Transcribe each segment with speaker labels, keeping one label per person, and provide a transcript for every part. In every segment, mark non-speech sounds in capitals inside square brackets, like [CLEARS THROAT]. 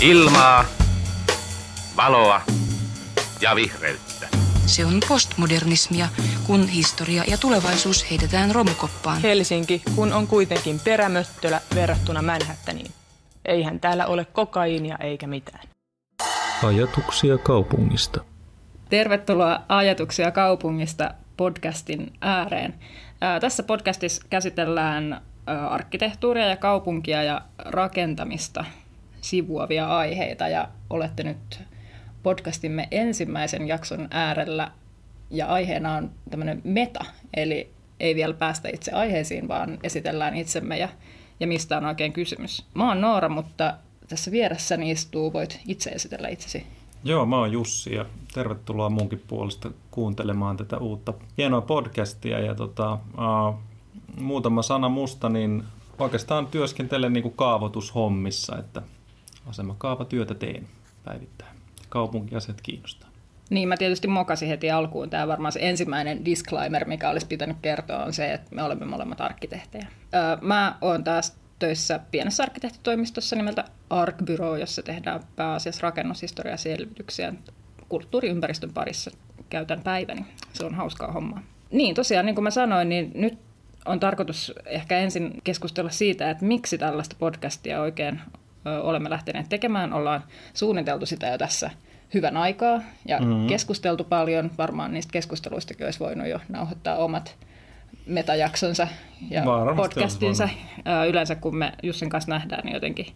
Speaker 1: Ilmaa, valoa ja vihreyttä.
Speaker 2: Se on postmodernismia, kun historia ja tulevaisuus heitetään romukoppaan.
Speaker 3: Helsinki, kun on kuitenkin perämöttölä verrattuna Manhattaniin. Eihän täällä ole kokaiinia eikä mitään.
Speaker 4: Ajatuksia kaupungista.
Speaker 3: Tervetuloa Ajatuksia kaupungista podcastin ääreen. Ää, tässä podcastissa käsitellään ää, arkkitehtuuria ja kaupunkia ja rakentamista sivuavia aiheita ja olette nyt podcastimme ensimmäisen jakson äärellä ja aiheena on tämmöinen meta, eli ei vielä päästä itse aiheisiin, vaan esitellään itsemme ja, ja mistä on oikein kysymys. Mä oon Noora, mutta tässä vieressäni istuu, voit itse esitellä itsesi.
Speaker 4: Joo, mä oon Jussi ja tervetuloa munkin puolesta kuuntelemaan tätä uutta hienoa podcastia. Ja tota, uh, muutama sana musta, niin oikeastaan työskentelen niin kuin kaavoitushommissa, että asemakaavatyötä teen päivittäin. Kaupunkiasiat kiinnostaa.
Speaker 3: Niin, mä tietysti mokasin heti alkuun. Tämä varmaan se ensimmäinen disclaimer, mikä olisi pitänyt kertoa, on se, että me olemme molemmat arkkitehtejä. Öö, mä oon taas töissä pienessä arkkitehtitoimistossa nimeltä Arkbyro, jossa tehdään pääasiassa rakennushistoriaselvityksiä kulttuuriympäristön parissa käytän päiväni. Se on hauskaa hommaa. Niin, tosiaan, niin kuin mä sanoin, niin nyt on tarkoitus ehkä ensin keskustella siitä, että miksi tällaista podcastia oikein olemme lähteneet tekemään. Ollaan suunniteltu sitä jo tässä hyvän aikaa ja mm-hmm. keskusteltu paljon. Varmaan niistä keskusteluistakin olisi voinut jo nauhoittaa omat metajaksonsa ja Varmasti podcastinsa. Yleensä kun me Jussin kanssa nähdään, niin jotenkin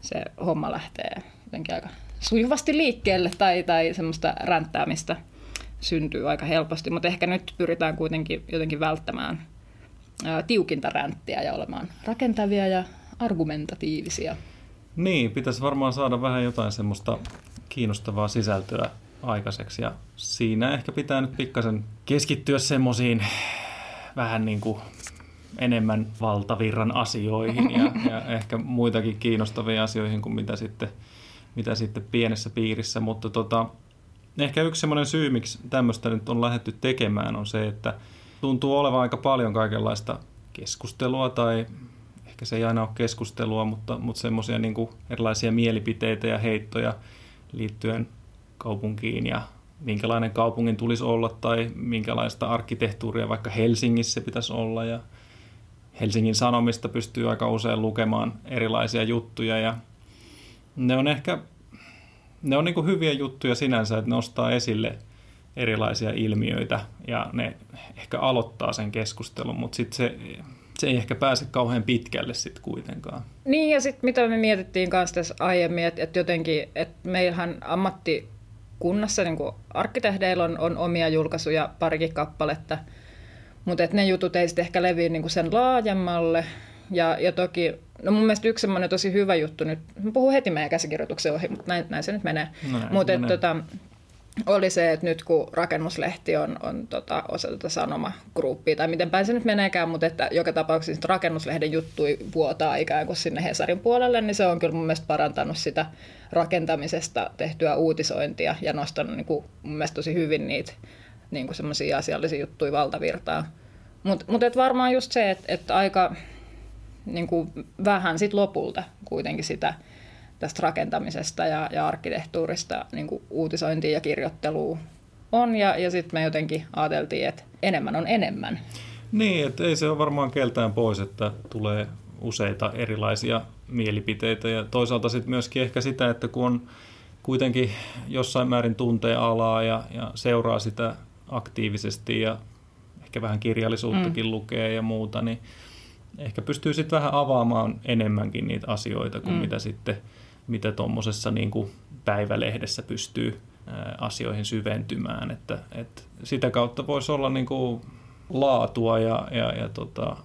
Speaker 3: se homma lähtee jotenkin aika sujuvasti liikkeelle tai, tai semmoista ränttäämistä syntyy aika helposti, mutta ehkä nyt pyritään kuitenkin jotenkin välttämään tiukinta ränttiä ja olemaan rakentavia ja argumentatiivisia.
Speaker 4: Niin, pitäisi varmaan saada vähän jotain semmoista kiinnostavaa sisältöä aikaiseksi. Ja siinä ehkä pitää nyt pikkasen keskittyä semmoisiin vähän niin kuin enemmän valtavirran asioihin ja, ja ehkä muitakin kiinnostavia asioihin kuin mitä sitten, mitä sitten pienessä piirissä, mutta tota, ehkä yksi semmoinen syy, miksi tämmöistä nyt on lähdetty tekemään on se, että tuntuu olevan aika paljon kaikenlaista keskustelua tai ehkä se ei aina ole keskustelua, mutta, mutta semmoisia niin erilaisia mielipiteitä ja heittoja liittyen kaupunkiin ja minkälainen kaupungin tulisi olla tai minkälaista arkkitehtuuria vaikka Helsingissä pitäisi olla. Ja Helsingin Sanomista pystyy aika usein lukemaan erilaisia juttuja ja ne on ehkä ne on niin hyviä juttuja sinänsä, että nostaa esille erilaisia ilmiöitä ja ne ehkä aloittaa sen keskustelun, mutta sitten se se ei ehkä pääse kauhean pitkälle sitten kuitenkaan.
Speaker 3: Niin ja sitten mitä me mietittiin kanssa tässä aiemmin, että, että jotenkin, että meillähän ammattikunnassa niin arkkitehdeillä on, on omia julkaisuja parikin kappaletta, mutta ne jutut ei sitten ehkä leviä niin sen laajemmalle. Ja, ja toki, no mun mielestä yksi semmoinen tosi hyvä juttu nyt, mä puhun heti meidän käsikirjoituksen ohi, mutta näin, näin se nyt menee. Mutta tota, oli se, että nyt kun rakennuslehti on, on tota, osa tätä sanomagruppiä, tai miten päin se nyt meneekään, mutta että joka tapauksessa rakennuslehden juttui vuotaa ikään kuin sinne Hesarin puolelle, niin se on kyllä mun mielestä parantanut sitä rakentamisesta tehtyä uutisointia ja nostanut niin kuin, mun mielestä tosi hyvin niitä niin semmoisia asiallisia juttuja valtavirtaa. Mutta mut, varmaan just se, että et aika niin kuin vähän sit lopulta kuitenkin sitä tästä rakentamisesta ja, ja arkkitehtuurista niin kuin uutisointiin ja kirjoitteluun on. Ja, ja sitten me jotenkin ajateltiin, että enemmän on enemmän.
Speaker 4: Niin, että ei se ole varmaan keltään pois, että tulee useita erilaisia mielipiteitä ja toisaalta sitten myöskin ehkä sitä, että kun on kuitenkin jossain määrin tuntee alaa ja, ja seuraa sitä aktiivisesti ja ehkä vähän kirjallisuuttakin mm. lukee ja muuta, niin ehkä pystyy sitten vähän avaamaan enemmänkin niitä asioita kuin mm. mitä sitten mitä tuommoisessa niin päivälehdessä pystyy asioihin syventymään. Että, että sitä kautta voisi olla niin kuin laatua ja, ja, ja tota,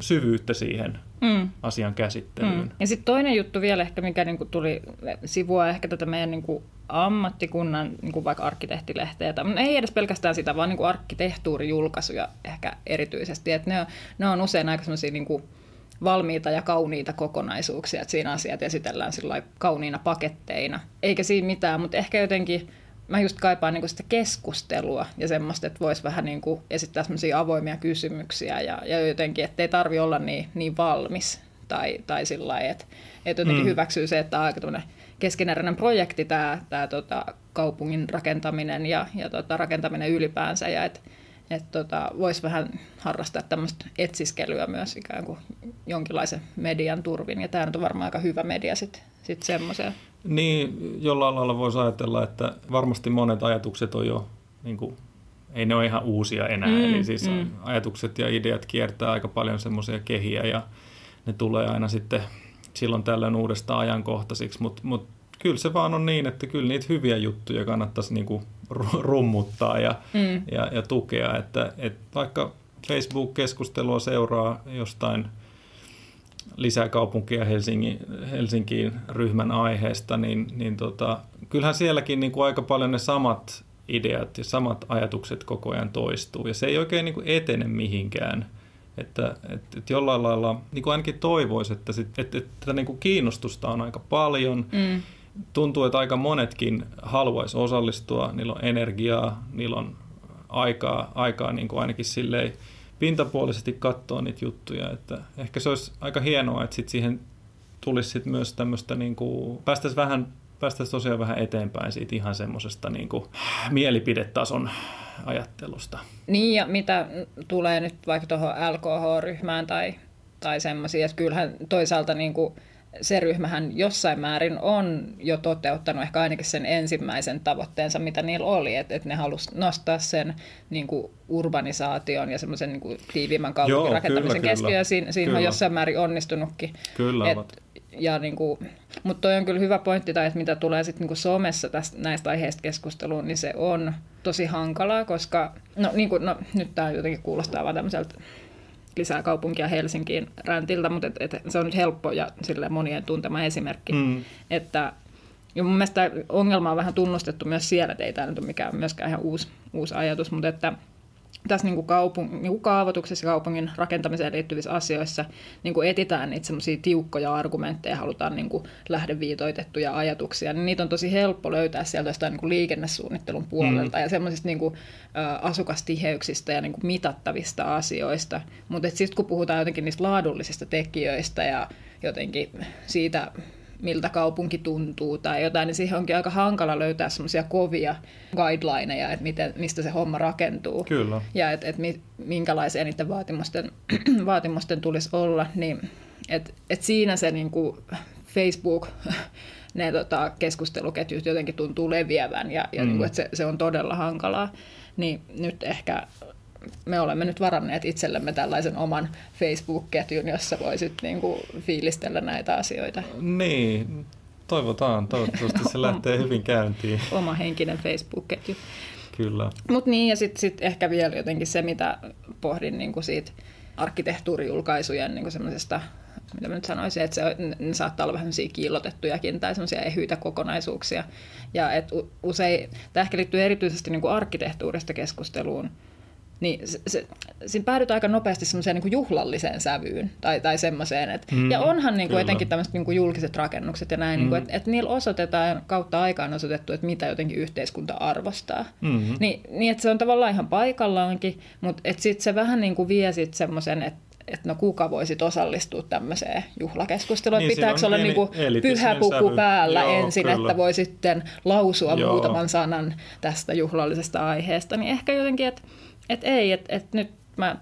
Speaker 4: syvyyttä siihen mm. asian käsittelyyn. Mm.
Speaker 3: Ja sitten toinen juttu vielä ehkä, mikä niinku tuli sivua ehkä tätä meidän niinku ammattikunnan niinku vaikka arkkitehtilehteä, tai ei edes pelkästään sitä, vaan niinku arkkitehtuurijulkaisuja ehkä erityisesti. Et ne, on, ne on usein aika sellaisia niinku, valmiita ja kauniita kokonaisuuksia, että siinä asiat esitellään sillä kauniina paketteina. Eikä siinä mitään, mutta ehkä jotenkin mä just kaipaan niin sitä keskustelua ja semmoista, että voisi vähän niin kuin esittää semmoisia avoimia kysymyksiä ja, ja jotenkin, että ei tarvi olla niin, niin valmis tai, tai sillä lailla, että, että jotenkin mm. hyväksyy se, että on aika keskinäinen projekti tämä, tämä tota, kaupungin rakentaminen ja, ja tota, rakentaminen ylipäänsä ja että et tota, voisi vähän harrastaa tämmöistä etsiskelyä myös ikään kuin jonkinlaisen median turvin ja tämä on varmaan aika hyvä media sitten sit semmoiseen.
Speaker 4: Niin, jollain lailla voisi ajatella, että varmasti monet ajatukset on jo, niin kuin, ei ne ole ihan uusia enää, mm, eli siis mm. ajatukset ja ideat kiertää aika paljon semmoisia kehiä ja ne tulee aina sitten silloin tällöin uudestaan ajankohtaisiksi, mutta mut kyllä se vaan on niin, että kyllä niitä hyviä juttuja kannattaisi niinku rummuttaa ja, mm. ja, ja tukea, että, että vaikka Facebook-keskustelua seuraa jostain lisää kaupunkia Helsingin, Helsinkiin ryhmän aiheesta, niin, niin tota, kyllähän sielläkin niin kuin aika paljon ne samat ideat ja samat ajatukset koko ajan toistuu. Ja se ei oikein niin kuin etene mihinkään. Että, että, että jollain lailla niin kuin ainakin toivoisi, että, sit, että, että niin kuin kiinnostusta on aika paljon. Mm. Tuntuu, että aika monetkin haluaisi osallistua, niillä on energiaa, niillä on aikaa, aikaa niin kuin ainakin silleen pintapuolisesti katsoa niitä juttuja. Että ehkä se olisi aika hienoa, että sit siihen tulisi sit myös tämmöistä, niin päästäisiin vähän päästäisiin tosiaan vähän eteenpäin siitä ihan semmoisesta niin mielipidetason ajattelusta.
Speaker 3: Niin, ja mitä tulee nyt vaikka tuohon LKH-ryhmään tai, tai semmoisia, että kyllähän toisaalta niin kuin se ryhmähän jossain määrin on jo toteuttanut ehkä ainakin sen ensimmäisen tavoitteensa, mitä niillä oli, että, että ne halusivat nostaa sen niin kuin urbanisaation ja semmoisen niin tiiviimmän kaupunkirakentamisen keskiöön, ja siinä, siinä on jossain määrin onnistunutkin.
Speaker 4: Kyllä Et,
Speaker 3: ja niin kuin, mutta toi on kyllä hyvä pointti, tai että mitä tulee sitten niin somessa tästä, näistä aiheista keskusteluun, niin se on tosi hankalaa, koska no, niin kuin, no, nyt tämä jotenkin kuulostaa vaan tämmöiseltä lisää kaupunkia Helsinkiin räntiltä, mutta et, et, se on nyt helppo ja sille monien tuntema esimerkki. Mm. Että, ja mun mielestä ongelma on vähän tunnustettu myös siellä, että ei tämä nyt ole mikään myöskään ihan uusi, uusi ajatus, mutta että tässä niin kuin kaupung, niin kuin kaavoituksessa ja kaupungin rakentamiseen liittyvissä asioissa niin kuin etitään niitä semmoisia tiukkoja argumentteja, halutaan niin kuin lähdeviitoitettuja ajatuksia, niin niitä on tosi helppo löytää sieltä jostain niin kuin liikennesuunnittelun puolelta mm. ja semmoisista niin kuin, ä, asukastiheyksistä ja niin kuin mitattavista asioista. Mutta sitten kun puhutaan jotenkin niistä laadullisista tekijöistä ja jotenkin siitä miltä kaupunki tuntuu tai jotain, niin siihen onkin aika hankala löytää semmoisia kovia guidelineja, että miten, mistä se homma rakentuu.
Speaker 4: Kyllä.
Speaker 3: Ja että et minkälaisia niiden vaatimusten, [CLEARS THROAT] vaatimusten tulisi olla. Niin, että et siinä se niin kuin Facebook [LAUGHS] ne tota, keskusteluketjut jotenkin tuntuu leviävän ja, ja mm. niin kuin, että se, se on todella hankalaa. Niin nyt ehkä me olemme nyt varanneet itsellemme tällaisen oman Facebook-ketjun, jossa voisit niin kuin fiilistellä näitä asioita.
Speaker 4: Niin, toivotaan. Toivottavasti se lähtee hyvin käyntiin. [LAUGHS]
Speaker 3: Oma henkinen Facebook-ketju.
Speaker 4: Kyllä.
Speaker 3: Mutta niin, ja sitten sit ehkä vielä jotenkin se, mitä pohdin niin kuin siitä arkkitehtuurijulkaisujen niin semmoisesta mitä mä nyt sanoisin, että se, ne saattaa olla vähän kiillotettujakin tai semmoisia ehyitä kokonaisuuksia. Ja et usein, tämä ehkä liittyy erityisesti niin kuin arkkitehtuurista keskusteluun, niin se, se, siinä päädytään aika nopeasti semmoiseen niin juhlalliseen sävyyn tai, tai semmoiseen. Että, mm, ja onhan niin kuin etenkin tämmöiset niin kuin julkiset rakennukset ja näin, mm. niin että, että niillä osoitetaan kautta aikaan osoitettu, että mitä jotenkin yhteiskunta arvostaa. Mm-hmm. Ni, niin, että se on tavallaan ihan paikallaankin, mutta sitten se vähän niin kuin vie sitten semmoisen, että että no kuka voisi osallistua tämmöiseen juhlakeskusteluun, niin, pitääkö olla niin kuin pyhä puku sävy. päällä Joo, ensin, kyllä. että voi sitten lausua Joo. muutaman sanan tästä juhlallisesta aiheesta, niin ehkä jotenkin, että et ei, että et nyt mä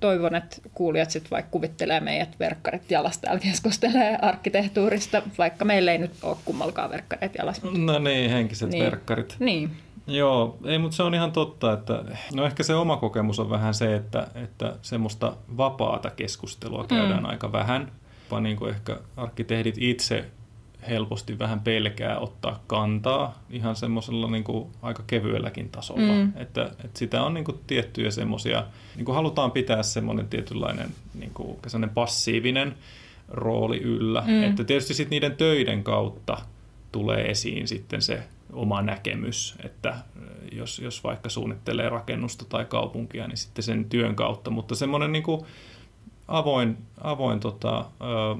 Speaker 3: toivon, että kuulijat sitten vaikka kuvittelee meidät verkkarit jalasta täällä keskustelee arkkitehtuurista, vaikka meillä ei nyt ole kummalkaan verkkarit jalassa.
Speaker 4: No niin, henkiset niin. verkkarit.
Speaker 3: Niin.
Speaker 4: Joo, ei, mutta se on ihan totta, että no ehkä se oma kokemus on vähän se, että, että semmoista vapaata keskustelua käydään mm. aika vähän, vaan niin kuin ehkä arkkitehdit itse helposti vähän pelkää ottaa kantaa ihan semmoisella niin kuin aika kevyelläkin tasolla. Mm. Että, että sitä on niin kuin tiettyjä semmoisia, niin kuin halutaan pitää semmoinen tietynlainen niin kuin passiivinen rooli yllä. Mm. Että tietysti sitten niiden töiden kautta tulee esiin sitten se oma näkemys, että jos, jos vaikka suunnittelee rakennusta tai kaupunkia, niin sitten sen työn kautta, mutta semmoinen niin kuin avoin, avoin tota,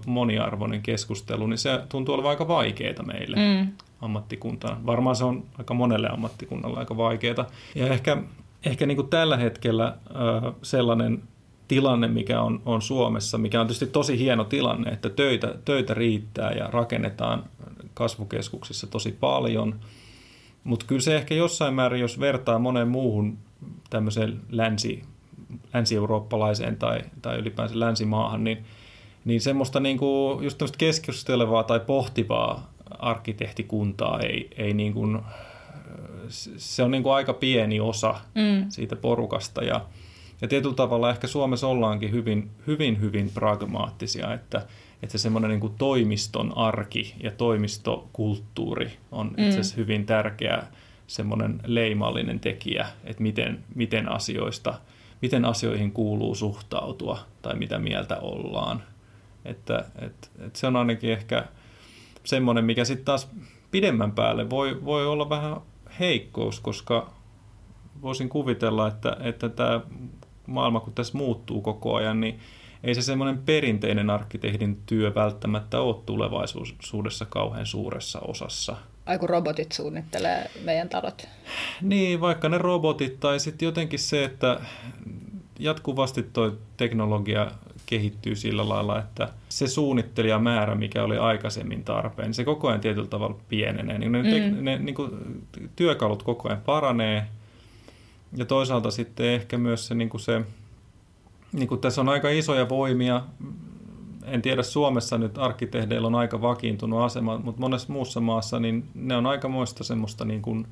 Speaker 4: moniarvoinen keskustelu, niin se tuntuu olevan aika vaikeaa meille mm. ammattikuntaan. Varmaan se on aika monelle ammattikunnalle aika vaikeaa. Ja ehkä, ehkä niin kuin tällä hetkellä sellainen tilanne, mikä on, on Suomessa, mikä on tietysti tosi hieno tilanne, että töitä, töitä riittää ja rakennetaan kasvukeskuksissa tosi paljon. Mutta kyllä se ehkä jossain määrin, jos vertaa moneen muuhun tämmöiseen länsi, länsi-eurooppalaiseen tai, tai ylipäänsä länsimaahan, niin, niin semmoista niin kuin, just keskustelevaa tai pohtivaa arkkitehtikuntaa ei, ei niin kuin, se on niin kuin aika pieni osa mm. siitä porukasta ja, ja tietyllä tavalla ehkä Suomessa ollaankin hyvin, hyvin, hyvin pragmaattisia, että, että se semmoinen niin kuin toimiston arki ja toimistokulttuuri on mm. itse asiassa hyvin tärkeä semmoinen leimallinen tekijä, että miten, miten asioista, miten asioihin kuuluu suhtautua tai mitä mieltä ollaan. Että, että, että se on ainakin ehkä semmoinen, mikä sitten taas pidemmän päälle voi, voi olla vähän heikkous, koska voisin kuvitella, että, että tämä maailma, kun tässä muuttuu koko ajan, niin ei se semmoinen perinteinen arkkitehdin työ välttämättä ole tulevaisuudessa kauhean suuressa osassa.
Speaker 3: Ai kun robotit suunnittelee meidän talot.
Speaker 4: Niin, vaikka ne robotit tai sitten jotenkin se, että jatkuvasti tuo teknologia kehittyy sillä lailla, että se suunnittelijamäärä, mikä oli aikaisemmin tarpeen, se koko ajan tietyllä tavalla pienenee. Niin ne, mm. ne niin kuin, työkalut koko ajan paranee ja toisaalta sitten ehkä myös se, niin kuin se niin kuin tässä on aika isoja voimia, en tiedä Suomessa nyt arkkitehdeillä on aika vakiintunut asema, mutta monessa muussa maassa niin ne on aikamoista semmoista niin kuin,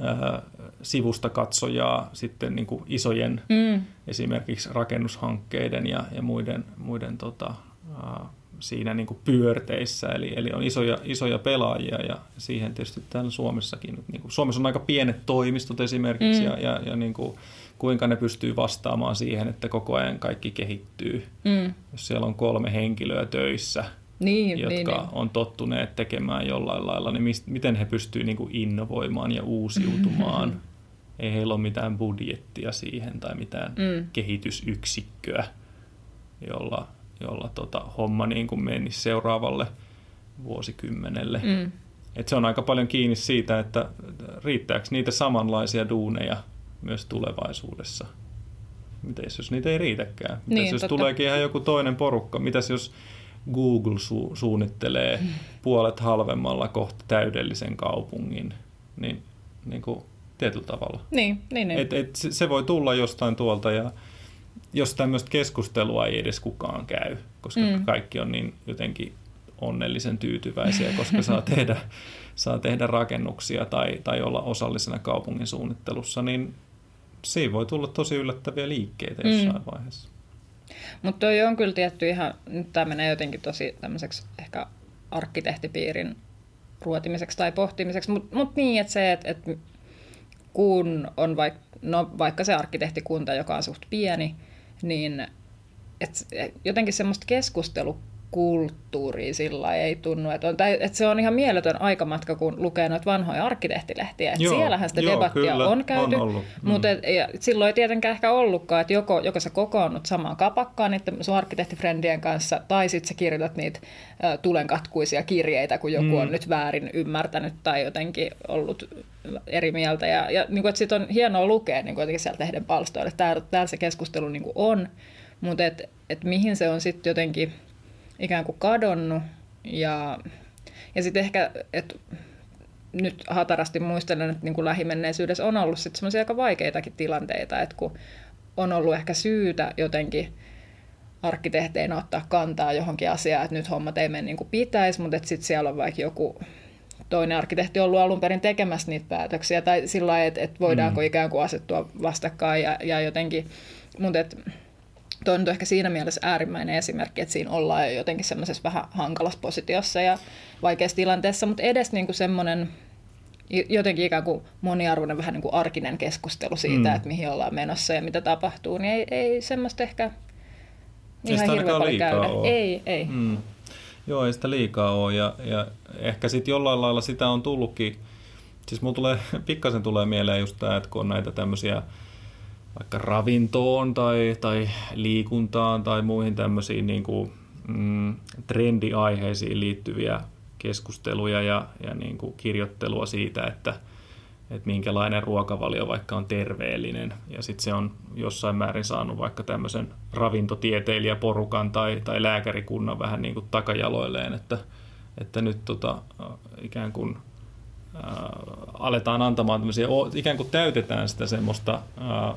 Speaker 4: ää, sivusta katsojaa sitten niin kuin isojen mm. esimerkiksi rakennushankkeiden ja, ja muiden, muiden tota, ää, siinä niin kuin pyörteissä, eli, eli on isoja, isoja pelaajia ja siihen tietysti täällä Suomessakin. Niin kuin, Suomessa on aika pienet toimistot esimerkiksi mm. ja, ja, ja niin kuin, kuinka ne pystyy vastaamaan siihen, että koko ajan kaikki kehittyy. Mm. Jos siellä on kolme henkilöä töissä, niin, jotka niin, niin. on tottuneet tekemään jollain lailla, niin mist, miten he pystyvät niin kuin innovoimaan ja uusiutumaan? Ei heillä ole mitään budjettia siihen tai mitään mm. kehitysyksikköä, jolla, jolla tota, homma niin kuin menisi seuraavalle vuosikymmenelle. Mm. Et se on aika paljon kiinni siitä, että riittääkö niitä samanlaisia duuneja myös tulevaisuudessa. Mitäs jos niitä ei riitäkään? Mitäs niin, jos totta. tuleekin ihan joku toinen porukka? Mitäs jos Google su- suunnittelee mm. puolet halvemmalla kohta täydellisen kaupungin? Niin, niin kuin tietyllä tavalla.
Speaker 3: Niin, niin, niin.
Speaker 4: Et, et se voi tulla jostain tuolta ja jos tämmöistä keskustelua ei edes kukaan käy, koska mm. kaikki on niin jotenkin onnellisen tyytyväisiä, koska saa tehdä, [LAUGHS] saa tehdä rakennuksia tai, tai olla osallisena kaupungin suunnittelussa, niin siinä voi tulla tosi yllättäviä liikkeitä jossain mm. vaiheessa.
Speaker 3: Mutta toi on kyllä tietty ihan, nyt tämä menee jotenkin tosi tämmöiseksi ehkä arkkitehtipiirin ruotimiseksi tai pohtimiseksi, mutta mut niin, että se, että et kun on vaik, no, vaikka se arkkitehtikunta, joka on suht pieni, niin et jotenkin semmoista keskustelu kulttuuri sillä ei tunnu. Että, on, tai, että se on ihan mieletön aikamatka, kun lukee noita vanhoja arkkitehtilehtiä. Joo, siellähän sitä joo, debattia kyllä, on käyty, on ollut. Mm. mutta et, ja silloin ei tietenkään ehkä ollutkaan, että joko, joko sä kokoonnut samaan kapakkaan niiden sun arkkitehtifrendien kanssa, tai sitten sä kirjoitat niitä ä, tulenkatkuisia kirjeitä, kun joku mm. on nyt väärin ymmärtänyt tai jotenkin ollut eri mieltä. Ja, ja niin kuin, että sit on hienoa lukea niin kuin jotenkin sieltä lehden palstoille. Täällä, täällä se keskustelu niin kuin on, mutta et, et mihin se on sitten jotenkin ikään kuin kadonnut. Ja, ja sitten ehkä, että nyt hatarasti muistelen, että niin kuin lähimenneisyydessä on ollut sitten semmoisia aika vaikeitakin tilanteita, että kun on ollut ehkä syytä jotenkin arkkitehteinä ottaa kantaa johonkin asiaan, että nyt hommat ei mene niin kuin pitäisi, mutta sitten siellä on vaikka joku toinen arkkitehti ollut alun perin tekemässä niitä päätöksiä, tai sillä lailla, että, että voidaanko mm. ikään kuin asettua vastakkain ja, ja jotenkin, mutta että Tuo on ehkä siinä mielessä äärimmäinen esimerkki, että siinä ollaan jo jotenkin semmoisessa vähän hankalassa positiossa ja vaikeassa tilanteessa, mutta edes niin kuin semmoinen jotenkin ikään kuin moniarvoinen vähän niin kuin arkinen keskustelu siitä, mm. että mihin ollaan menossa ja mitä tapahtuu, niin ei, ei semmoista ehkä ihan hirveän paljon käydä. Ole. Ei, ei. Mm.
Speaker 4: Joo, ei sitä liikaa ole ja, ja ehkä sitten jollain lailla sitä on tullutkin, siis mulla tulee, [LAUGHS] pikkasen tulee mieleen just tämä, että kun on näitä tämmöisiä vaikka ravintoon tai, tai liikuntaan tai muihin tämmöisiin niin kuin, mm, trendiaiheisiin liittyviä keskusteluja ja, ja niin kuin kirjoittelua siitä, että, että minkälainen ruokavalio vaikka on terveellinen. Ja sitten se on jossain määrin saanut vaikka tämmöisen ravintotieteilijäporukan tai, tai lääkärikunnan vähän niin kuin takajaloilleen, että, että nyt tota, ikään kuin ää, aletaan antamaan tämmöisiä, ikään kuin täytetään sitä semmoista ää,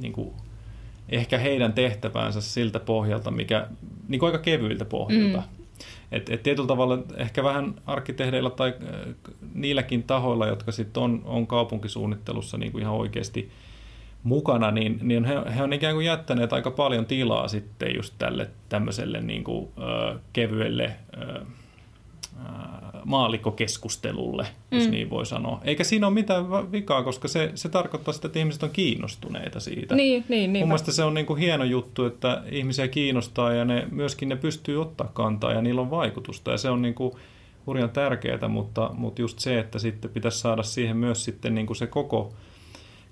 Speaker 4: niin kuin ehkä heidän tehtävänsä siltä pohjalta, mikä niin kuin aika kevyiltä pohjalta. Mm. Et, et tietyllä tavalla ehkä vähän arkkitehdeillä tai niilläkin tahoilla, jotka sitten on, on kaupunkisuunnittelussa niin kuin ihan oikeasti mukana, niin, niin he, he on ikään kuin jättäneet aika paljon tilaa sitten just tälle tämmöiselle niin kuin, ö, kevyelle ö, maalikkokeskustelulle, jos mm. niin voi sanoa. Eikä siinä ole mitään vikaa, koska se, se tarkoittaa sitä, että ihmiset on kiinnostuneita siitä.
Speaker 3: Niin, niin, niin.
Speaker 4: Mun mielestä se on niin kuin hieno juttu, että ihmisiä kiinnostaa ja ne, myöskin ne pystyy ottaa kantaa ja niillä on vaikutusta. Ja se on niin kuin hurjan tärkeää, mutta, mutta just se, että sitten pitäisi saada siihen myös sitten niin kuin se koko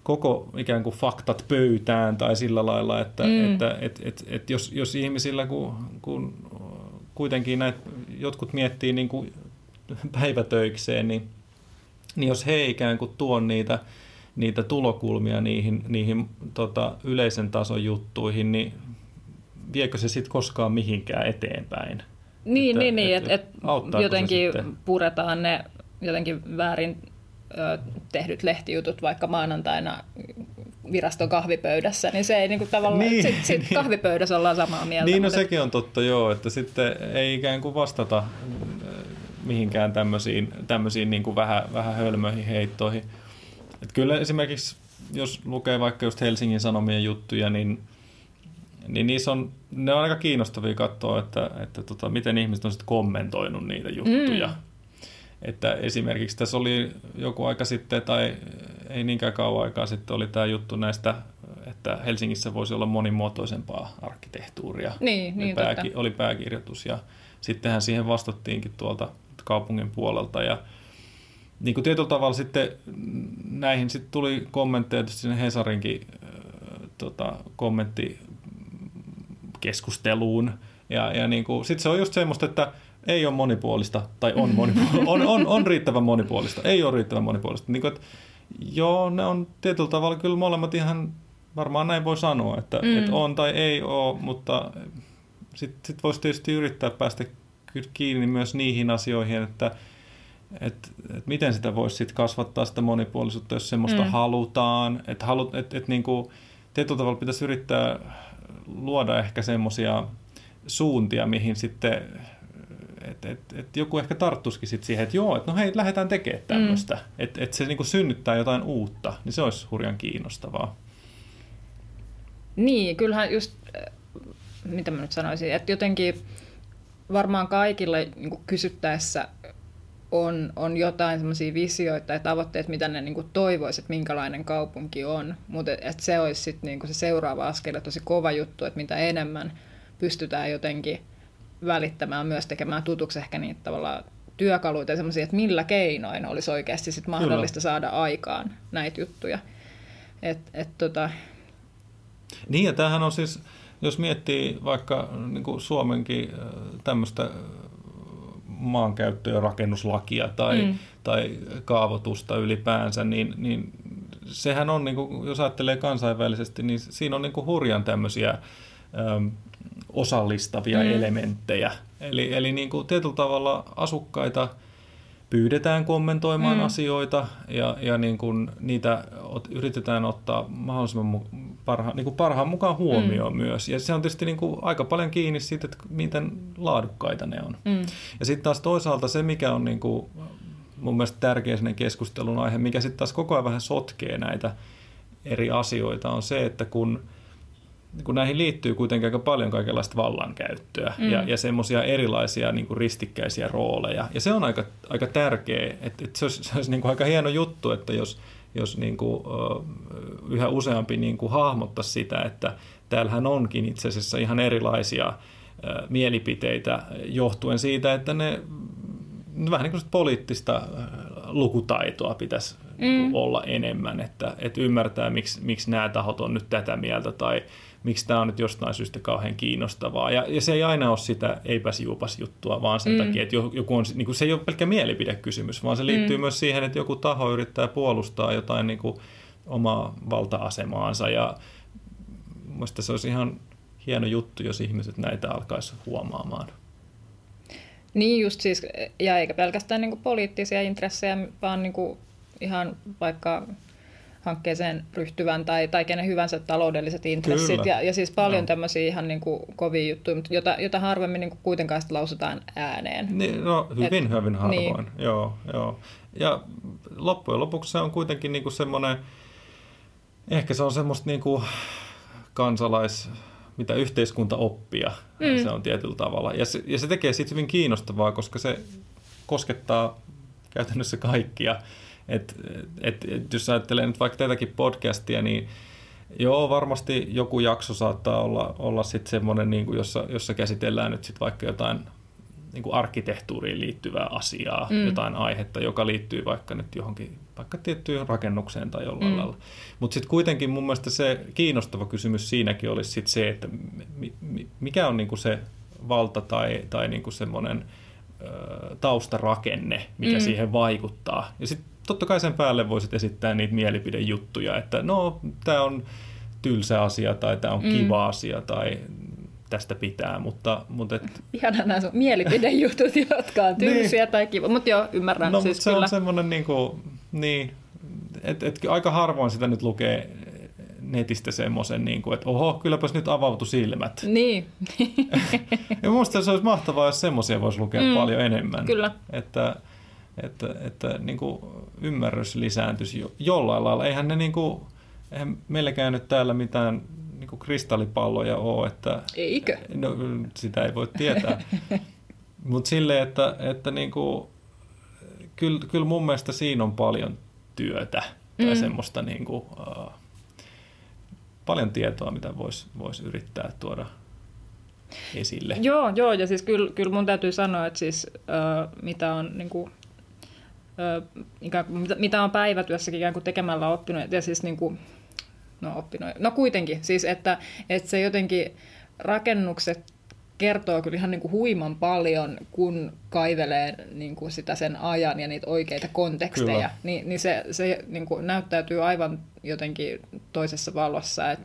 Speaker 4: koko ikään kuin faktat pöytään tai sillä lailla, että, mm. että et, et, et jos, jos ihmisillä, kun, kun kuitenkin näitä, jotkut miettii niin kuin päivätöikseen, niin, niin jos he ikään kuin tuo niitä, niitä tulokulmia niihin, niihin tota, yleisen tason juttuihin, niin viekö se sitten koskaan mihinkään eteenpäin?
Speaker 3: Niin, että, niin, niin että et, et jotenkin puretaan ne jotenkin väärin ö, tehdyt lehtijutut vaikka maanantaina viraston kahvipöydässä, niin se ei niin kuin tavallaan, niin, sit, sit niin. kahvipöydässä ollaan samaa mieltä.
Speaker 4: Niin, no mutta... sekin on totta joo, että sitten ei ikään kuin vastata äh, mihinkään tämmöisiin, tämmöisiin niin kuin vähän, vähän hölmöihin heittoihin. Et kyllä esimerkiksi, jos lukee vaikka just Helsingin Sanomien juttuja, niin, niin niissä on, ne on aika kiinnostavia katsoa, että, että tota, miten ihmiset on sitten kommentoinut niitä juttuja. Mm. Että esimerkiksi tässä oli joku aika sitten, tai ei niinkään kauan aikaa sitten, oli tämä juttu näistä, että Helsingissä voisi olla monimuotoisempaa arkkitehtuuria.
Speaker 3: Niin,
Speaker 4: oli,
Speaker 3: niin
Speaker 4: pääki, oli pääkirjoitus ja sittenhän siihen vastattiinkin tuolta kaupungin puolelta ja niin kuin tietyllä tavalla sitten näihin sitten tuli kommentteja sinne Hesarinkin äh, tota, kommentti keskusteluun ja, ja niin kuin, sitten se on just semmoista, että ei ole monipuolista, tai on, [LAUGHS] monipuolista, on, on, on riittävän monipuolista, ei ole riittävän monipuolista. Niin kuin, että, joo, ne on tietyllä tavalla kyllä molemmat ihan, varmaan näin voi sanoa, että, mm. että on tai ei ole, mutta sitten sit voisi tietysti yrittää päästä kiinni myös niihin asioihin, että että et miten sitä voisi sit kasvattaa sitä monipuolisuutta, jos semmoista mm. halutaan. Että halu, et, et niinku, tietyllä tavalla pitäisi yrittää luoda ehkä semmoisia suuntia, mihin sitten että et, et joku ehkä tarttuisikin sit siihen, että joo, että no hei, lähdetään tekemään tämmöistä. Mm. Että et se niinku synnyttää jotain uutta, niin se olisi hurjan kiinnostavaa.
Speaker 3: Niin, kyllähän just, äh, mitä mä nyt sanoisin, että jotenkin varmaan kaikille niin kysyttäessä on, on jotain semmoisia visioita ja tavoitteita, mitä ne niin toivoisivat, että minkälainen kaupunki on. Mutta et, et se olisi sitten niin se seuraava askel, tosi kova juttu, että mitä enemmän pystytään jotenkin välittämään, myös tekemään tutuksi ehkä niitä tavallaan työkaluita ja semmoisia, että millä keinoin olisi oikeasti sit mahdollista Kyllä. saada aikaan näitä juttuja. Et, et tota...
Speaker 4: Niin ja tämähän on siis, jos miettii vaikka niin kuin Suomenkin tämmöistä maankäyttö- ja rakennuslakia tai, mm. tai kaavoitusta ylipäänsä, niin, niin sehän on, niin kuin, jos ajattelee kansainvälisesti, niin siinä on niin kuin hurjan tämmöisiä osallistavia mm. elementtejä. Eli, eli niin kuin tietyllä tavalla asukkaita pyydetään kommentoimaan mm. asioita ja, ja niin kuin niitä ot, yritetään ottaa mahdollisimman parha, niin kuin parhaan mukaan huomioon mm. myös. Ja se on tietysti niin kuin aika paljon kiinni siitä, että miten laadukkaita ne on. Mm. Ja sitten taas toisaalta se, mikä on niin kuin mun mielestä tärkeä keskustelun aihe, mikä sitten taas koko ajan vähän sotkee näitä eri asioita, on se, että kun – kun näihin liittyy kuitenkin aika paljon kaikenlaista vallankäyttöä mm. ja, ja semmoisia erilaisia niin kuin ristikkäisiä rooleja. Ja se on aika, aika tärkeä, että, että se olisi, se olisi niin kuin aika hieno juttu, että jos, jos niin kuin, yhä useampi niin kuin hahmottaisi sitä, että täällähän onkin itse asiassa ihan erilaisia mielipiteitä johtuen siitä, että ne vähän niin kuin poliittista lukutaitoa pitäisi mm. olla enemmän, että, että ymmärtää, miksi, miksi nämä tahot on nyt tätä mieltä tai miksi tämä on nyt jostain syystä kauhean kiinnostavaa. Ja, ja se ei aina ole sitä eipäs juupas juttua, vaan sen mm. takia, että joku on, niin kuin, se ei ole pelkkä mielipidekysymys, vaan se liittyy mm. myös siihen, että joku taho yrittää puolustaa jotain niin kuin, omaa valta-asemaansa. Ja minusta se olisi ihan hieno juttu, jos ihmiset näitä alkaisi huomaamaan.
Speaker 3: Niin just siis, ja eikä pelkästään niin kuin poliittisia intressejä, vaan niin kuin ihan vaikka hankkeeseen ryhtyvän tai, tai kenen hyvänsä taloudelliset intressit. Ja, ja siis paljon no. tämmöisiä ihan niin kuin kovia juttuja, mutta jota, jota harvemmin niin kuin kuitenkaan sitten lausutaan ääneen.
Speaker 4: Niin, no hyvin, Et, hyvin harvoin, niin. joo, joo. Ja loppujen lopuksi se on kuitenkin niin kuin semmoinen, ehkä se on semmoista niin kuin kansalais mitä yhteiskunta oppia mm. se on tietyllä tavalla. Ja se, ja se tekee siitä hyvin kiinnostavaa, koska se koskettaa käytännössä kaikkia. Et, et, et jos ajattelee nyt vaikka tätäkin podcastia, niin joo, varmasti joku jakso saattaa olla, olla sitten semmoinen, niin kuin jossa, jossa käsitellään nyt sitten vaikka jotain niin kuin arkkitehtuuriin liittyvää asiaa, mm. jotain aihetta, joka liittyy vaikka nyt johonkin vaikka tiettyyn rakennukseen tai jollain mm. lailla. Mutta sitten kuitenkin mun mielestä se kiinnostava kysymys siinäkin olisi sit se, että mikä on niinku se valta tai, tai niinku semmoinen taustarakenne, mikä mm. siihen vaikuttaa. Ja sitten totta kai sen päälle voisit esittää niitä mielipidejuttuja, että no, tämä on tylsä asia tai tämä on mm. kiva asia tai tästä pitää, mutta... mutta et...
Speaker 3: Ihana nämä sun mielipidejutut, [LAUGHS] jotka on tylsiä niin. tai kiva, mutta joo, ymmärrän.
Speaker 4: No,
Speaker 3: siis
Speaker 4: se
Speaker 3: kyllä.
Speaker 4: on semmoinen niin kuin, niin, että et, aika harvoin sitä nyt lukee netistä semmoisen, niin kuin, että oho, kylläpäs nyt avautu silmät.
Speaker 3: Niin. [LAUGHS]
Speaker 4: ja minusta se olisi mahtavaa, jos semmoisia voisi lukea mm, paljon enemmän.
Speaker 3: Kyllä.
Speaker 4: Että, että, että niin kuin ymmärrys lisääntyisi jo, jollain lailla. Eihän ne niin kuin, eihän meilläkään nyt täällä mitään niin kuin kristallipalloja ole. Että,
Speaker 3: Eikö?
Speaker 4: No, sitä ei voi tietää. [LAUGHS] Mutta silleen, että, että niin kuin, kyllä, kyllä mun mielestä siinä on paljon työtä tai mm. semmoista niin kuin, uh, paljon tietoa, mitä voisi vois yrittää tuoda esille.
Speaker 3: Joo, joo ja siis kyllä, kyllä mun täytyy sanoa, että siis uh, mitä on niin kuin, ikään kuin, mitä, mitä on päivätyössäkin ikään kuin tekemällä oppinut, ja siis niin kuin, no oppinut, no kuitenkin, siis että, että se jotenkin rakennukset kertoo kyllä ihan niin kuin huiman paljon, kun kaivelee niin kuin sitä sen ajan ja niitä oikeita konteksteja. Niin, niin se, se niin kuin näyttäytyy aivan jotenkin toisessa valossa. Et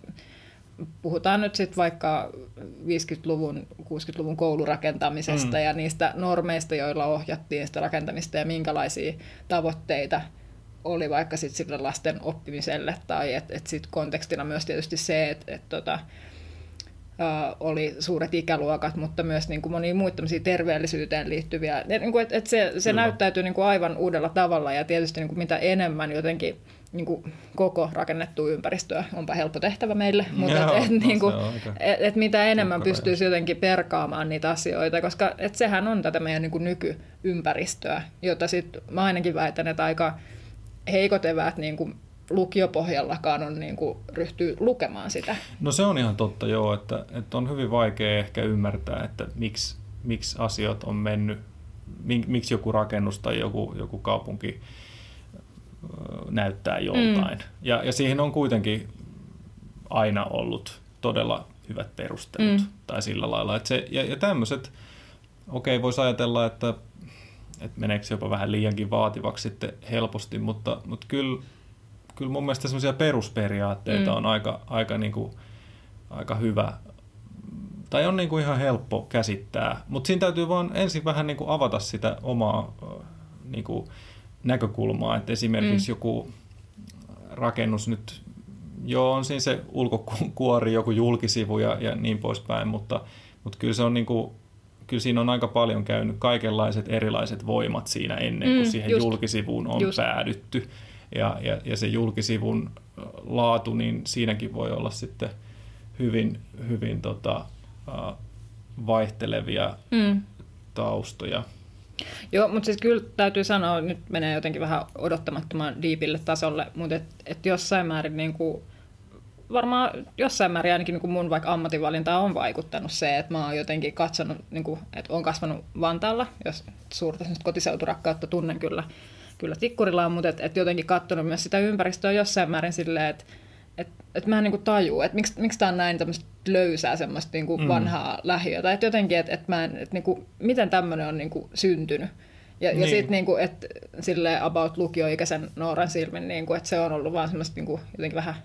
Speaker 3: puhutaan nyt sitten vaikka 50-luvun, 60-luvun koulurakentamisesta mm. ja niistä normeista, joilla ohjattiin sitä rakentamista ja minkälaisia tavoitteita oli vaikka sitten sille lasten oppimiselle. Tai että et sitten kontekstina myös tietysti se, että et tota, oli suuret ikäluokat, mutta myös niin kuin monia muita terveellisyyteen liittyviä. Niin kuin, että, että se, se näyttäytyy niin kuin aivan uudella tavalla ja tietysti niin kuin mitä enemmän jotenkin niin kuin koko rakennettua ympäristöä, onpa helppo tehtävä meille, mutta Joo, et, et, no, niin kuin, et, et mitä enemmän pystyisi jotenkin perkaamaan niitä asioita, koska et sehän on tätä meidän niin kuin nykyympäristöä, jota sitten mä ainakin väitän, että aika heikot eväät niin kuin lukiopohjallakaan on niin kuin ryhtyy lukemaan sitä.
Speaker 4: No se on ihan totta joo, että, että on hyvin vaikea ehkä ymmärtää, että miksi, miksi asiat on mennyt, miksi joku rakennus tai joku, joku kaupunki näyttää joltain. Mm. Ja, ja siihen on kuitenkin aina ollut todella hyvät perustelut mm. tai sillä lailla. Että se, ja, ja tämmöiset, okei okay, voisi ajatella, että, että meneekö jopa vähän liiankin vaativaksi sitten helposti, mutta, mutta kyllä kyllä mun mielestä semmoisia perusperiaatteita mm. on aika, aika, niin kuin, aika hyvä, tai on niin kuin ihan helppo käsittää, mutta siinä täytyy vaan ensin vähän niin kuin avata sitä omaa niin kuin näkökulmaa, että esimerkiksi mm. joku rakennus nyt, joo on siinä se ulkokuori, joku julkisivu ja, ja niin poispäin, mutta, mutta kyllä se on niin kuin, kyllä siinä on aika paljon käynyt kaikenlaiset erilaiset voimat siinä ennen kuin mm, siihen just, julkisivuun on just. päädytty ja, ja, ja se julkisivun laatu, niin siinäkin voi olla sitten hyvin, hyvin tota, vaihtelevia mm. taustoja.
Speaker 3: Joo, mutta siis kyllä täytyy sanoa, nyt menee jotenkin vähän odottamattoman diipille tasolle, mutta et, et jossain määrin niin kuin, varmaan jossain määrin ainakin niin kuin mun vaikka ammatinvalinta on vaikuttanut se, että mä oon jotenkin katsonut, niin kuin, että on kasvanut Vantaalla, jos suurta kotiseuturakkautta tunnen kyllä kyllä tikkurilla mutta et, et jotenkin katsonut myös sitä ympäristöä jossain määrin silleen, että et, et mä en niinku tajuu, että miksi, miksi tämä on näin tämmöistä löysää semmoista niinku mm. vanhaa lähiötä. Että jotenkin, että et mä en, et niinku, miten tämmöinen on niinku syntynyt. Ja, niin. ja sitten niinku, että sille about lukioikäisen Nooran silmin, niinku, että se on ollut vaan semmoista niinku, jotenkin vähän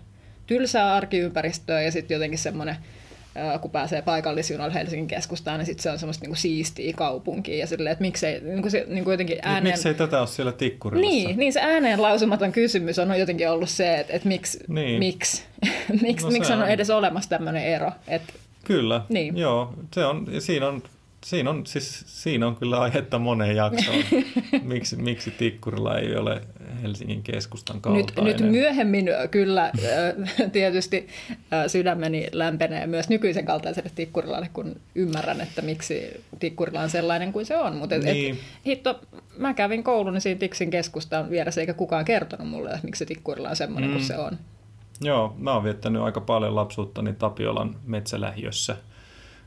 Speaker 3: tylsää arkiympäristöä ja sitten jotenkin semmoinen kun pääsee paikallisjunalla Helsingin keskustaan, niin sitten se on semmoista niinku siistiä kaupunkia ja silleen, että miksei niinku se, niinku jotenkin ääneen...
Speaker 4: Miksei tätä ole siellä tikkurilassa?
Speaker 3: Niin, niin se ääneen lausumaton kysymys on jotenkin ollut se, että, että miksi, niin. miksi, [LAUGHS] miksi, no miksi on, edes olemassa tämmöinen ero. Että,
Speaker 4: Kyllä, niin. joo. Se on, siinä on Siinä on, siis, siinä on kyllä aihetta moneen jaksoon, [LAUGHS] miksi, miksi Tikkurilla ei ole Helsingin keskustan kaltainen.
Speaker 3: Nyt, nyt myöhemmin kyllä [LAUGHS] tietysti sydämeni lämpenee myös nykyisen kaltaiselle Tikkurilalle, kun ymmärrän, että miksi Tikkurila on sellainen kuin se on. Mutta niin. et, hitto, mä kävin koulun siinä Tiksin keskustan vieressä, eikä kukaan kertonut mulle, että miksi Tikkurila on sellainen mm. kuin se on.
Speaker 4: Joo, mä oon viettänyt aika paljon lapsuuttani Tapiolan metsälähiössä –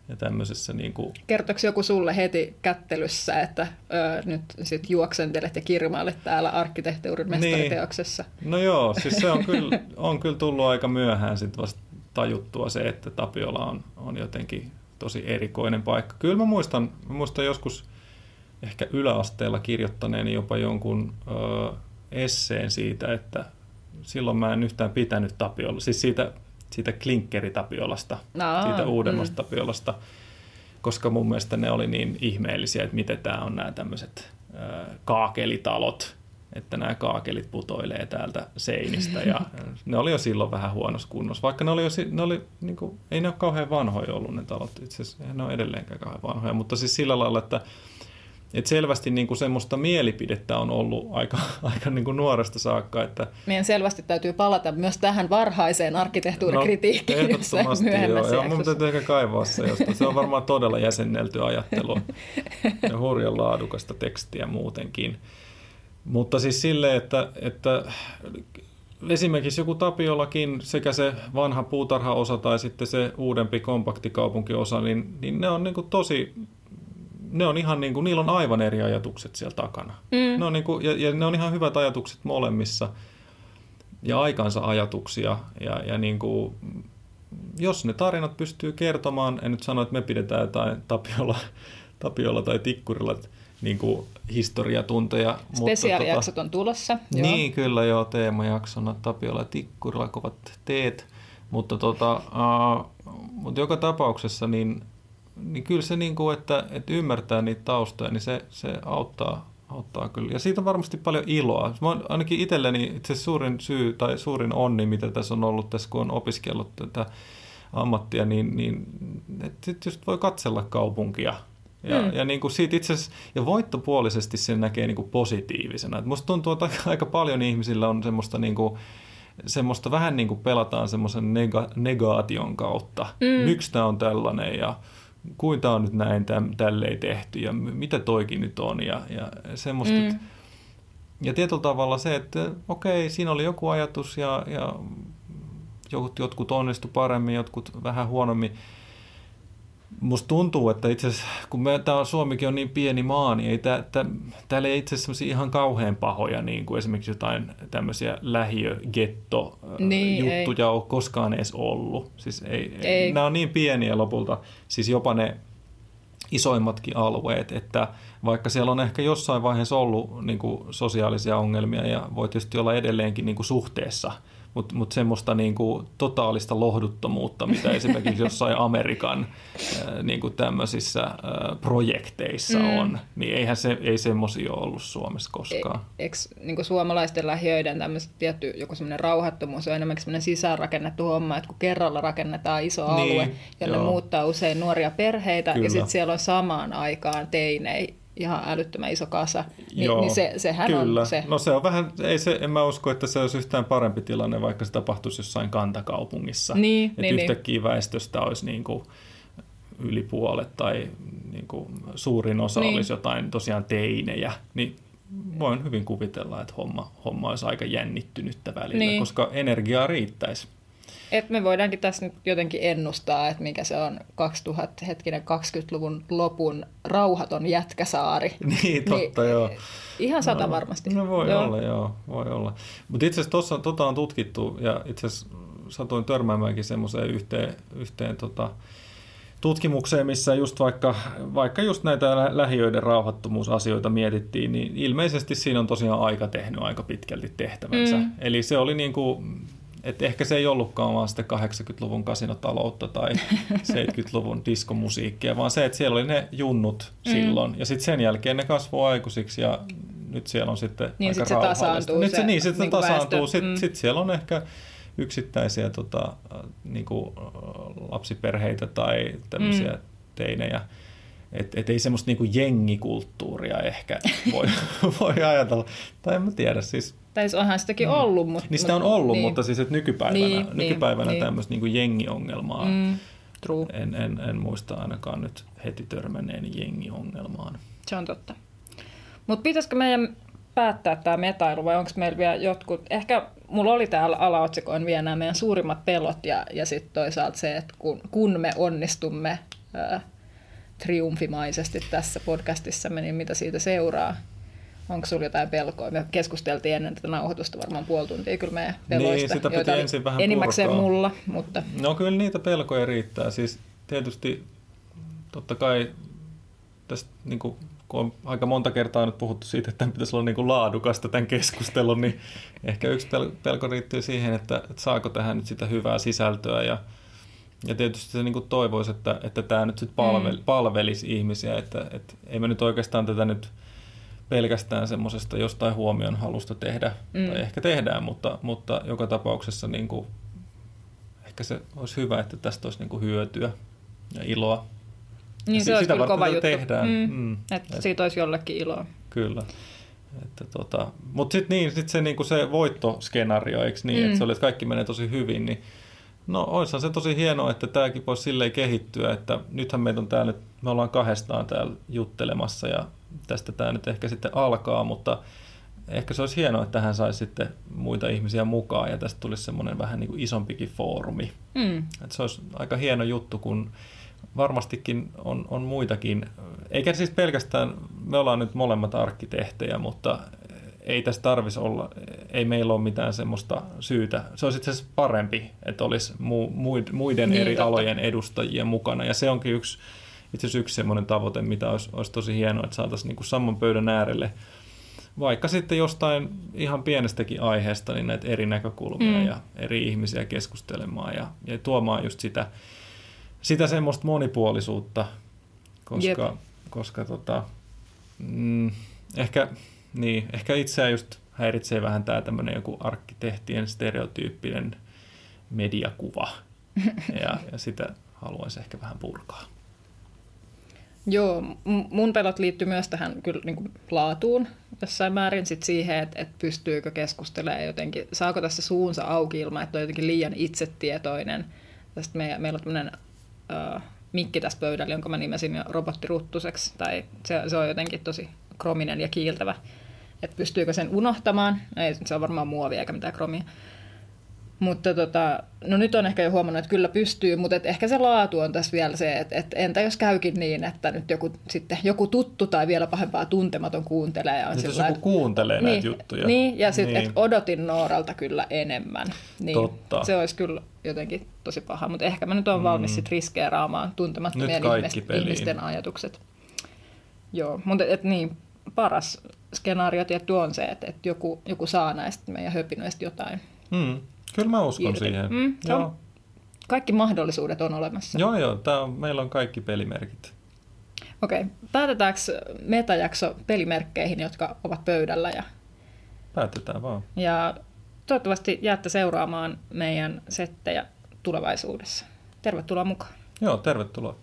Speaker 4: ja tämmöisessä niin kuin...
Speaker 3: Kertoiko joku sulle heti kättelyssä, että ö, nyt sit juoksentelet ja kirmailet täällä arkkitehtuurin niin. mestariteoksessa?
Speaker 4: Niin. No joo, siis se on kyllä, [LAUGHS] on kyllä tullut aika myöhään sit vasta tajuttua se, että Tapiola on, on jotenkin tosi erikoinen paikka. Kyllä mä muistan, mä muistan joskus ehkä yläasteella kirjoittaneeni jopa jonkun ö, esseen siitä, että silloin mä en yhtään pitänyt Tapiolla, siis siitä siitä klinkkeritapiolasta, no, siitä uudemmasta mm. tapiolasta, koska mun mielestä ne oli niin ihmeellisiä, että miten tämä on nämä tämmöiset kaakelitalot, että nämä kaakelit putoilee täältä seinistä ja [LAUGHS] ne oli jo silloin vähän huonossa kunnossa, vaikka ne oli jo, ne oli, niin kuin, ei ne ole kauhean vanhoja ollut ne talot, itse asiassa ne on edelleenkään kauhean vanhoja, mutta siis sillä lailla, että et selvästi niin kuin semmoista mielipidettä on ollut aika, [LAUGHS] aika niin kuin nuoresta saakka. Että...
Speaker 3: Meidän selvästi täytyy palata myös tähän varhaiseen arkkitehtuurikritiikkiin no, jossain
Speaker 4: joo, joo, mun täytyy ehkä kaivaa se, josta se on varmaan todella jäsennelty ajattelu [LAUGHS] ja hurjan laadukasta tekstiä muutenkin. Mutta siis silleen, että, että esimerkiksi joku Tapiolakin, sekä se vanha puutarhaosa tai sitten se uudempi kompaktikaupunkiosa, niin, niin ne on niin kuin tosi ne on ihan niin kuin, niillä on aivan eri ajatukset siellä takana. Mm. Ne on niin kuin, ja, ja ne on ihan hyvät ajatukset molemmissa ja aikansa ajatuksia. Ja, ja niin kuin, jos ne tarinat pystyy kertomaan, en nyt sano, että me pidetään jotain Tapiolla, [LAUGHS] Tapiolla tai Tikkurilla niin kuin historiatunteja.
Speaker 3: Spesiaalijaksot tota, on tulossa.
Speaker 4: Niin, joo. kyllä joo, teemajaksona Tapiolla ja Tikkurilla kovat teet. Mutta, tota, uh, mutta joka tapauksessa niin niin kyllä se, niin kuin, että, että ymmärtää niitä taustoja, niin se, se auttaa, auttaa kyllä. Ja siitä on varmasti paljon iloa. Mä ainakin itselleni itse suurin syy tai suurin onni, mitä tässä on ollut tässä, kun on opiskellut tätä ammattia, niin, niin että just voi katsella kaupunkia. Ja, mm. ja, niin kuin siitä itse asiassa, ja voittopuolisesti sen näkee niin kuin positiivisena. Et musta tuntuu, että [LAUGHS] aika paljon ihmisillä on semmoista niin kuin, semmoista vähän niin kuin pelataan semmoisen nega- negaation kautta. Mm. Miksi tämä on tällainen ja kuin tämä on nyt näin täm, tälleen tehty ja mitä toikin nyt on ja, ja semmoista. Mm. Ja tietyllä tavalla se, että okei, siinä oli joku ajatus ja, ja jotkut, jotkut onnistu paremmin, jotkut vähän huonommin. Musta tuntuu, että itse asiassa, kun me, tää Suomikin on niin pieni maa, niin ei tää, tää, täällä ei itse asiassa ihan kauhean pahoja, niin kuin esimerkiksi jotain tämmöisiä lähiö-getto-juttuja niin, ole koskaan edes ollut. Siis ei, ei. Nämä on niin pieniä lopulta, siis jopa ne isoimmatkin alueet, että vaikka siellä on ehkä jossain vaiheessa ollut niin kuin sosiaalisia ongelmia ja voi tietysti olla edelleenkin niin kuin suhteessa – mutta mut semmoista niinku totaalista lohduttomuutta, mitä [LAUGHS] esimerkiksi jossain Amerikan ää, niinku tämmöisissä ää, projekteissa mm. on, niin eihän se, ei semmoisia ole ollut Suomessa koskaan.
Speaker 3: E, eikö niinku suomalaisten lähiöiden tietty joku semmoinen rauhattomuus on enemmänkin semmoinen sisäänrakennettu homma, että kun kerralla rakennetaan iso niin, alue, jonne joo. muuttaa usein nuoria perheitä, Kyllä. ja sitten siellä on samaan aikaan teinei ihan älyttömän iso kasa, niin, Joo, niin se, sehän kyllä. on se.
Speaker 4: No se on vähän, ei se, en mä usko, että se olisi yhtään parempi tilanne, vaikka se tapahtuisi jossain kantakaupungissa.
Speaker 3: Niin,
Speaker 4: että
Speaker 3: niin,
Speaker 4: yhtäkkiä niin. väestöstä olisi niin kuin yli puolet tai niin kuin suurin osa niin. olisi jotain tosiaan teinejä, niin voin hyvin kuvitella, että homma, homma olisi aika jännittynyttä välillä, niin. koska energiaa riittäisi.
Speaker 3: Et me voidaankin tässä nyt jotenkin ennustaa, että mikä se on 2000, hetkinen 20-luvun lopun rauhaton jätkäsaari. [LAUGHS]
Speaker 4: niin, totta niin, joo.
Speaker 3: Ihan sata no, varmasti.
Speaker 4: No voi joo. olla, joo, voi olla. Mutta itse asiassa tota on tutkittu ja itse asiassa satuin törmäämäänkin semmoiseen yhteen, yhteen tota, tutkimukseen, missä just vaikka, vaikka just näitä lähiöiden rauhattomuusasioita mietittiin, niin ilmeisesti siinä on tosiaan aika tehnyt aika pitkälti tehtävänsä. Mm. Eli se oli niin kuin et ehkä se ei ollutkaan vaan sitä 80-luvun kasinotaloutta tai [LAUGHS] 70-luvun diskomusiikkia, vaan se, että siellä oli ne junnut mm. silloin. Ja sitten sen jälkeen ne kasvoi aikuisiksi ja nyt siellä on sitten
Speaker 3: niin,
Speaker 4: aika
Speaker 3: sit se tasaantuu.
Speaker 4: Nyt
Speaker 3: se,
Speaker 4: se, niin, sitten
Speaker 3: niin
Speaker 4: se tasaantuu.
Speaker 3: väestö.
Speaker 4: Sitten
Speaker 3: Mm.
Speaker 4: sit siellä on ehkä yksittäisiä tota, niin kuin, lapsiperheitä tai tämmöisiä mm. teinejä. Et, et ei semmoista niinku jengikulttuuria ehkä voi, [LAUGHS] voi ajatella. Tai en mä tiedä, siis
Speaker 3: Tai siis onhan sitäkin ollut. Mutta,
Speaker 4: niin sitä on ollut, niin. mutta siis että nykypäivänä,
Speaker 3: Niin,
Speaker 4: niin,
Speaker 3: niin,
Speaker 4: nykypäivänä
Speaker 3: niin.
Speaker 4: tämmöistä niinku jengiongelmaa, mm.
Speaker 3: Mm, true.
Speaker 4: en, en, en muista ainakaan nyt heti törmänneeni jengiongelmaan.
Speaker 3: Se on totta. Mutta pitäisikö meidän päättää tämä metailu vai onko meillä vielä jotkut, ehkä mulla oli täällä alaotsikoin vielä nämä meidän suurimmat pelot ja, ja sitten toisaalta se, että kun, kun me onnistumme ää, triumfimaisesti tässä podcastissa, niin mitä siitä seuraa? Onko sulla jotain pelkoa? Me keskusteltiin ennen tätä nauhoitusta varmaan puoli tuntia kyllä meidän peloista,
Speaker 4: Niin, sitä piti ensin vähän
Speaker 3: enimmäkseen
Speaker 4: purkaa.
Speaker 3: mulla, mutta
Speaker 4: No kyllä niitä pelkoja riittää. Siis tietysti totta kai tästä niin kuin, kun on aika monta kertaa nyt puhuttu siitä, että tämän pitäisi olla niin kuin laadukasta tämän keskustelun, niin ehkä yksi pel- pelko riittyy siihen, että, että saako tähän nyt sitä hyvää sisältöä ja, ja tietysti se niin kuin toivoisi, että, että tämä nyt sitten palvel,
Speaker 3: Mm.
Speaker 4: palvelisi ihmisiä, että, että ei me nyt oikeastaan tätä nyt pelkästään semmoisesta jostain huomion halusta tehdä,
Speaker 3: Mm.
Speaker 4: tai ehkä tehdään, mutta, mutta joka tapauksessa niin kuin, ehkä se olisi hyvä, että tästä olisi niin kuin hyötyä ja iloa.
Speaker 3: niin
Speaker 4: si-
Speaker 3: se olisi
Speaker 4: sitä
Speaker 3: kyllä kova juttu.
Speaker 4: tehdään.
Speaker 3: Mm,
Speaker 4: Mm.
Speaker 3: Että
Speaker 4: Et-
Speaker 3: siitä olisi jollekin iloa.
Speaker 4: Kyllä. Että tota, mutta sitten niin, sit se, niinku se voittoskenaario, eikö niin,
Speaker 3: Mm.
Speaker 4: että se oli, että kaikki menee tosi hyvin, niin no oishan se tosi hienoa, että tämäkin voisi silleen kehittyä, että nythän meitä on täällä me ollaan kahdestaan täällä juttelemassa ja tästä tämä nyt ehkä sitten alkaa, mutta ehkä se olisi hienoa, että tähän saisi sitten muita ihmisiä mukaan ja tästä tulisi semmoinen vähän niin kuin isompikin foorumi.
Speaker 3: Mm.
Speaker 4: Et se olisi aika hieno juttu, kun varmastikin on, on muitakin, eikä siis pelkästään, me ollaan nyt molemmat arkkitehtejä, mutta ei tässä tarvitsisi olla, ei meillä ole mitään semmoista syytä. Se olisi itse asiassa parempi, että olisi mu, muid- muiden
Speaker 3: Niin,
Speaker 4: eri
Speaker 3: totta.
Speaker 4: alojen edustajia mukana. Ja se onkin yksi, itse asiassa yksi semmoinen tavoite, mitä olisi, olisi tosi hienoa, että saataisiin niin kuin saman pöydän äärelle vaikka sitten jostain ihan pienestäkin aiheesta, niin näitä eri näkökulmia
Speaker 3: Mm.
Speaker 4: ja eri ihmisiä keskustelemaan ja, ja tuomaan just sitä, sitä semmoista monipuolisuutta, koska,
Speaker 3: Jep.
Speaker 4: koska tota, mm, ehkä, niin, ehkä itseä just häiritsee vähän tämä tämmöinen joku arkkitehtien stereotyyppinen mediakuva [LAUGHS] ja, ja sitä haluaisi ehkä vähän purkaa.
Speaker 3: Joo, mun pelot liittyy myös tähän kyllä niin kuin laatuun jossain määrin sit siihen, että, että pystyykö keskustelemaan jotenkin, saako tässä suunsa auki ilman, että on jotenkin liian itsetietoinen. Tästä meillä, meillä on tämmöinen uh, mikki tässä pöydällä, jonka mä nimesin jo robottiruttuseksi, tai se, se on jotenkin tosi krominen ja kiiltävä. Että pystyykö sen unohtamaan, ei, se on varmaan muovia eikä mitään kromia. Mutta tota, no nyt on ehkä jo huomannut, että kyllä pystyy, mutta et ehkä se laatu on tässä vielä se, että et entä jos käykin niin, että nyt joku, sitten, joku tuttu tai vielä pahempaa tuntematon kuuntelee. Ja on
Speaker 4: Nyt jos
Speaker 3: sillä,
Speaker 4: joku kuuntelee
Speaker 3: niin,
Speaker 4: näitä juttuja.
Speaker 3: Niin, ja sitten
Speaker 4: Niin.
Speaker 3: odotin Nooralta kyllä enemmän. Niin,
Speaker 4: Totta.
Speaker 3: Se olisi kyllä jotenkin tosi paha, mutta ehkä mä nyt olen valmis
Speaker 4: Mm.
Speaker 3: sit riskeeraamaan tuntemattomien ihmisten, ihmisten ajatukset. Joo, mutta et niin, paras skenaario tietty on se, että, että joku, joku saa näistä meidän höpinöistä jotain.
Speaker 4: Mm. Kyllä mä uskon
Speaker 3: Irti.
Speaker 4: siihen.
Speaker 3: Mm, se on-
Speaker 4: joo.
Speaker 3: Kaikki mahdollisuudet on olemassa.
Speaker 4: joo, joo tää on, meillä on kaikki pelimerkit.
Speaker 3: Okei, päätetäänkö metajakso pelimerkkeihin, jotka ovat pöydällä ja,
Speaker 4: Päätetään vaan.
Speaker 3: ja toivottavasti jäätte seuraamaan meidän settejä tulevaisuudessa. Tervetuloa mukaan.
Speaker 4: Joo, tervetuloa.